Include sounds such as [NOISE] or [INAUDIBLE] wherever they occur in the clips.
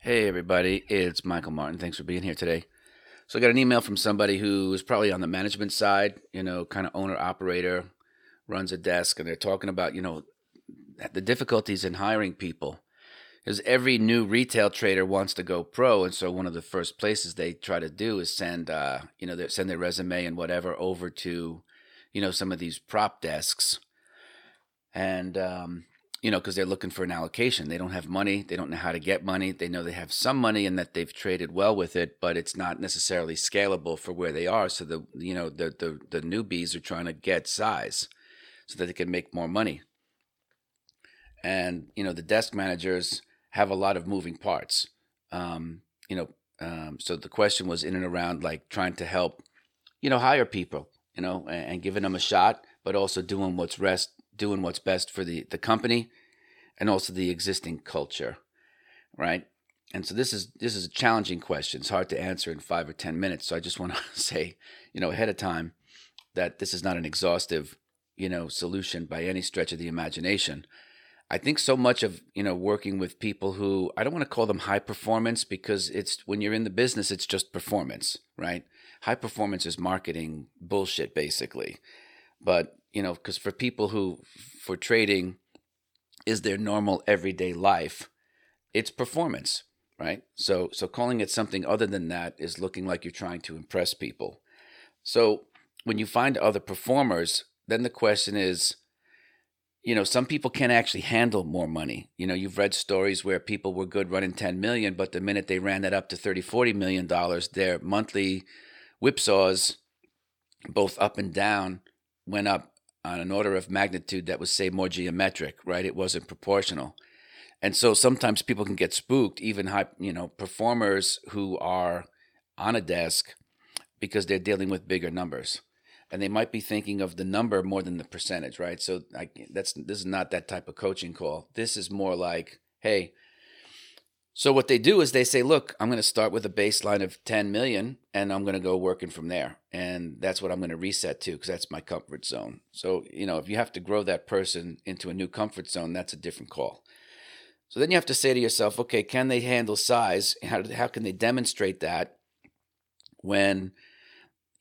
Hey, everybody, it's Michael Martin. Thanks for being here today. So, I got an email from somebody who is probably on the management side, you know, kind of owner operator, runs a desk, and they're talking about, you know, the difficulties in hiring people. Because every new retail trader wants to go pro, and so one of the first places they try to do is send, uh, you know, send their resume and whatever over to, you know, some of these prop desks, and um, you know, because they're looking for an allocation. They don't have money. They don't know how to get money. They know they have some money and that they've traded well with it, but it's not necessarily scalable for where they are. So the you know the the, the newbies are trying to get size so that they can make more money. And you know the desk managers have a lot of moving parts. Um, you know, um, so the question was in and around like trying to help, you know, hire people, you know, and, and giving them a shot, but also doing what's rest doing what's best for the, the company and also the existing culture, right? And so this is this is a challenging question. It's hard to answer in five or ten minutes. So I just want to [LAUGHS] say, you know, ahead of time that this is not an exhaustive, you know, solution by any stretch of the imagination. I think so much of you know working with people who I don't want to call them high performance because it's when you're in the business it's just performance, right? High performance is marketing bullshit basically. But you know, because for people who, for trading, is their normal everyday life, it's performance, right? So, so calling it something other than that is looking like you're trying to impress people. So, when you find other performers, then the question is, you know, some people can't actually handle more money. You know, you've read stories where people were good running 10 million, but the minute they ran that up to 30, 40 million dollars, their monthly whipsaws, both up and down, went up on an order of magnitude that was, say, more geometric, right? It wasn't proportional. And so sometimes people can get spooked, even high, you know, performers who are on a desk because they're dealing with bigger numbers. And they might be thinking of the number more than the percentage, right? So I, that's this is not that type of coaching call. This is more like, hey, so what they do is they say, look, I'm going to start with a baseline of 10 million and I'm going to go working from there. And that's what I'm going to reset to because that's my comfort zone. So, you know, if you have to grow that person into a new comfort zone, that's a different call. So then you have to say to yourself, okay, can they handle size? How, how can they demonstrate that when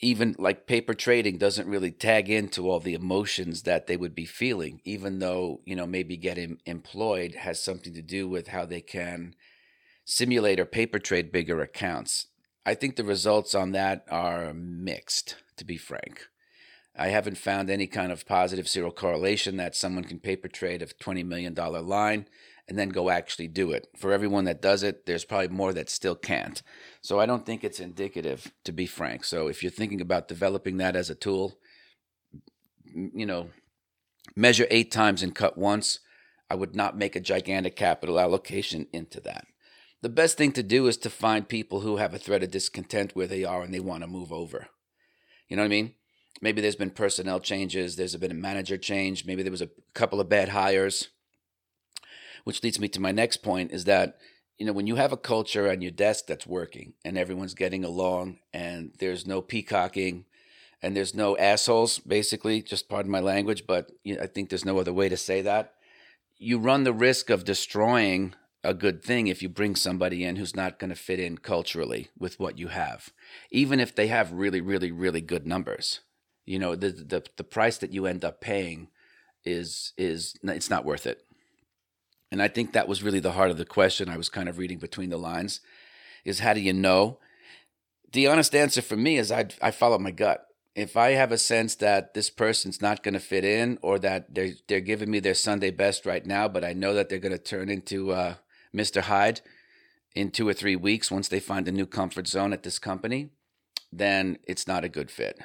even like paper trading doesn't really tag into all the emotions that they would be feeling, even though, you know, maybe getting employed has something to do with how they can simulate or paper trade bigger accounts. I think the results on that are mixed, to be frank. I haven't found any kind of positive serial correlation that someone can paper trade a $20 million line and then go actually do it. For everyone that does it, there's probably more that still can't. So I don't think it's indicative, to be frank. So if you're thinking about developing that as a tool, you know, measure eight times and cut once. I would not make a gigantic capital allocation into that the best thing to do is to find people who have a thread of discontent where they are and they want to move over. You know what I mean? Maybe there's been personnel changes, there's been a manager change, maybe there was a couple of bad hires. Which leads me to my next point is that you know when you have a culture on your desk that's working and everyone's getting along and there's no peacocking and there's no assholes basically just pardon my language but i think there's no other way to say that you run the risk of destroying a good thing if you bring somebody in who's not going to fit in culturally with what you have, even if they have really, really, really good numbers. You know, the the the price that you end up paying is is it's not worth it. And I think that was really the heart of the question. I was kind of reading between the lines, is how do you know? The honest answer for me is I I follow my gut. If I have a sense that this person's not going to fit in, or that they're they're giving me their Sunday best right now, but I know that they're going to turn into uh, Mr. Hyde in two or three weeks once they find a new comfort zone at this company, then it's not a good fit.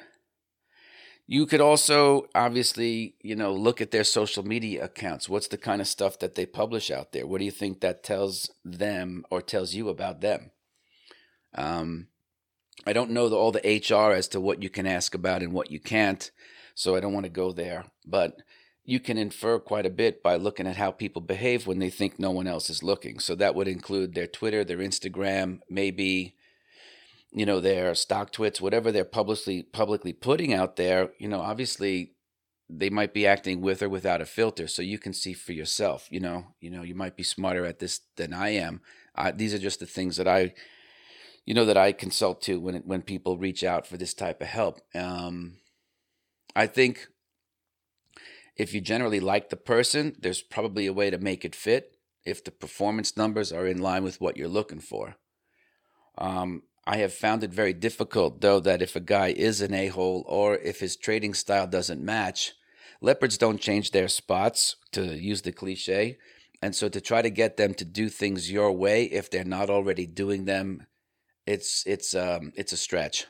You could also obviously, you know, look at their social media accounts. What's the kind of stuff that they publish out there? What do you think that tells them or tells you about them? Um, I don't know the, all the HR as to what you can ask about and what you can't, so I don't want to go there. But you can infer quite a bit by looking at how people behave when they think no one else is looking. So that would include their Twitter, their Instagram, maybe you know their StockTwits, whatever they're publicly publicly putting out there. You know, obviously they might be acting with or without a filter so you can see for yourself you know you know you might be smarter at this than i am uh, these are just the things that i you know that i consult to when when people reach out for this type of help um, i think if you generally like the person there's probably a way to make it fit if the performance numbers are in line with what you're looking for um, I have found it very difficult, though, that if a guy is an a hole or if his trading style doesn't match, leopards don't change their spots, to use the cliche. And so to try to get them to do things your way if they're not already doing them, it's it's um it's a stretch.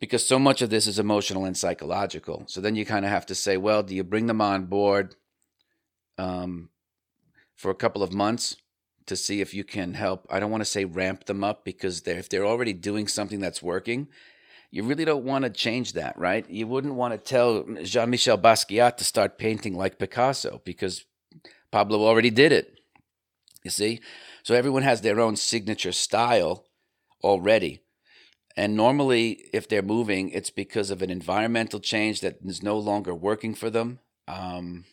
Because so much of this is emotional and psychological. So then you kind of have to say, well, do you bring them on board um, for a couple of months to see if you can help? I don't want to say ramp them up because they're, if they're already doing something that's working, you really don't want to change that, right? You wouldn't want to tell Jean Michel Basquiat to start painting like Picasso because Pablo already did it. You see? So everyone has their own signature style already. And normally, if they're moving, it's because of an environmental change that is no longer working for them. Um,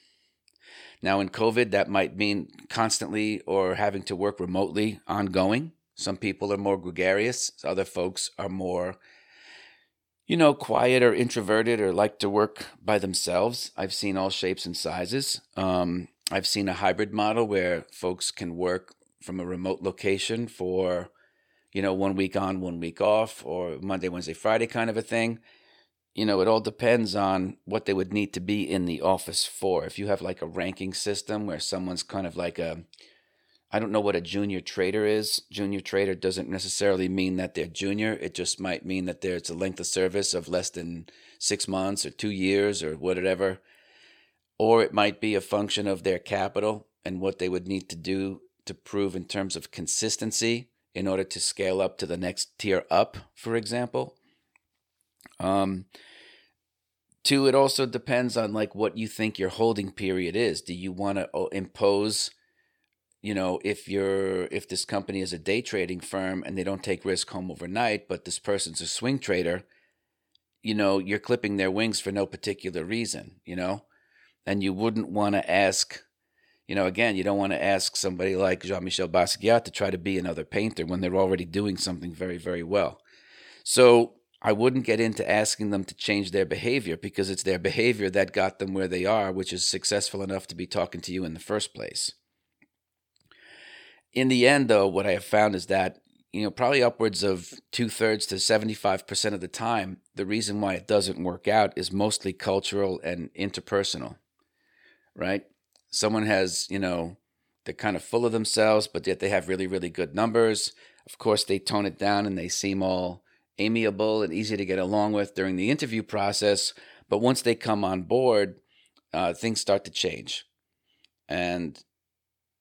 now, in COVID, that might mean constantly or having to work remotely ongoing. Some people are more gregarious, other folks are more you know, quiet or introverted or like to work by themselves. I've seen all shapes and sizes. Um, I've seen a hybrid model where folks can work from a remote location for, you know, one week on, one week off, or Monday, Wednesday, Friday kind of a thing. You know, it all depends on what they would need to be in the office for. If you have like a ranking system where someone's kind of like a, I don't know what a junior trader is. Junior trader doesn't necessarily mean that they're junior. It just might mean that there's a length of service of less than six months or two years or whatever. Or it might be a function of their capital and what they would need to do to prove in terms of consistency in order to scale up to the next tier up, for example. Um, two, it also depends on like what you think your holding period is. Do you want to uh, impose you know, if you're if this company is a day trading firm and they don't take risk home overnight, but this person's a swing trader, you know, you're clipping their wings for no particular reason, you know? And you wouldn't want to ask, you know, again, you don't want to ask somebody like Jean-Michel Basquiat to try to be another painter when they're already doing something very, very well. So I wouldn't get into asking them to change their behavior because it's their behavior that got them where they are, which is successful enough to be talking to you in the first place in the end, though, what I have found is that you know probably upwards of two thirds to seventy five percent of the time, the reason why it doesn't work out is mostly cultural and interpersonal. Right? Someone has you know they're kind of full of themselves, but yet they have really really good numbers. Of course, they tone it down and they seem all amiable and easy to get along with during the interview process. But once they come on board, uh, things start to change. And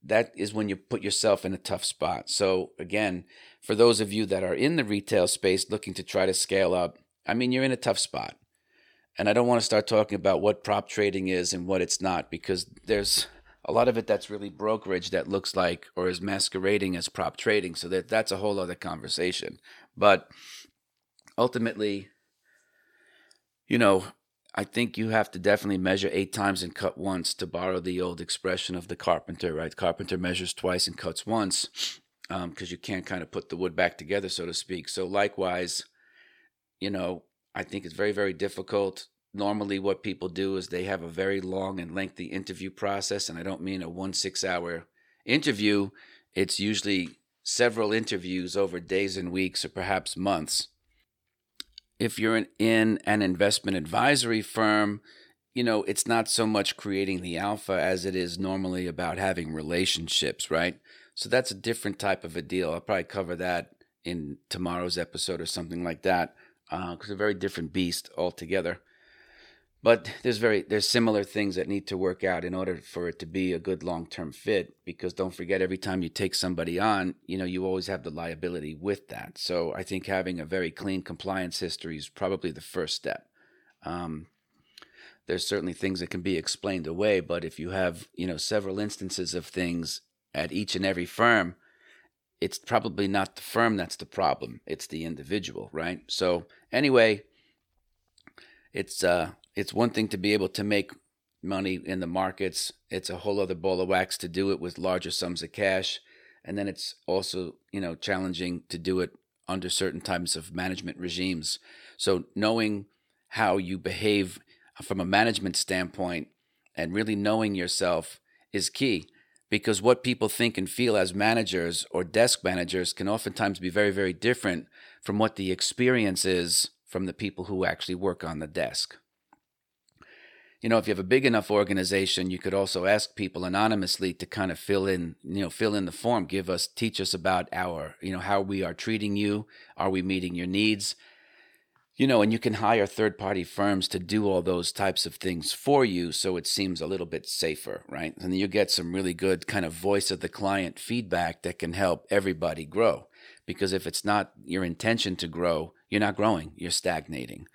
that is when you put yourself in a tough spot. So, again, for those of you that are in the retail space looking to try to scale up, I mean, you're in a tough spot. And I don't want to start talking about what prop trading is and what it's not because there's a lot of it that's really brokerage that looks like or is masquerading as prop trading. So that that's a whole other conversation. But ultimately, you know, I think you have to definitely measure eight times and cut once to borrow the old expression of the carpenter, right? Carpenter measures twice and cuts once because um, you can't kind of put the wood back together, so to speak. So, likewise, you know, I think it's very, very difficult. Normally, what people do is they have a very long and lengthy interview process, and I don't mean a one six hour interview, it's usually several interviews over days and weeks or perhaps months if you're in, in an investment advisory firm, you know, it's not so much creating the alpha as it is normally about having relationships, right? So that's a different type of a deal. I'll probably cover that in tomorrow's episode or something like that, because uh, a very different beast altogether. But there's very there's similar things that need to work out in order for it to be a good long term fit. Because don't forget, every time you take somebody on, you know you always have the liability with that. So I think having a very clean compliance history is probably the first step. Um, there's certainly things that can be explained away, but if you have you know several instances of things at each and every firm, it's probably not the firm that's the problem; it's the individual, right? So anyway, it's uh it's one thing to be able to make money in the markets. It's a whole other ball of wax to do it with larger sums of cash. And then it's also, you know, challenging to do it under certain types of management regimes. So knowing how you behave from a management standpoint and really knowing yourself is key because what people think and feel as managers or desk managers can oftentimes be very, very different from what the experience is from the people who actually work on the desk you know, if you have a big enough organization, you could also ask people anonymously to kind of fill in, you know, fill in the form, give us, teach us about our, you know, how we are treating you. Are we meeting your needs? You know, and you can hire third party firms to do all those types of things for you. So it seems a little bit safer, right? And you get some really good kind of voice of the client feedback that can help everybody grow. Because if it's not your intention to grow, you're not growing, you're stagnating.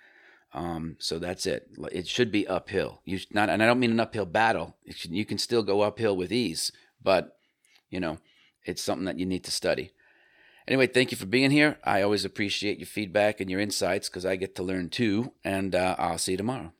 Um, so that's it. It should be uphill. You not, and I don't mean an uphill battle. Should, you can still go uphill with ease, but you know, it's something that you need to study. Anyway, thank you for being here. I always appreciate your feedback and your insights because I get to learn too. And uh, I'll see you tomorrow.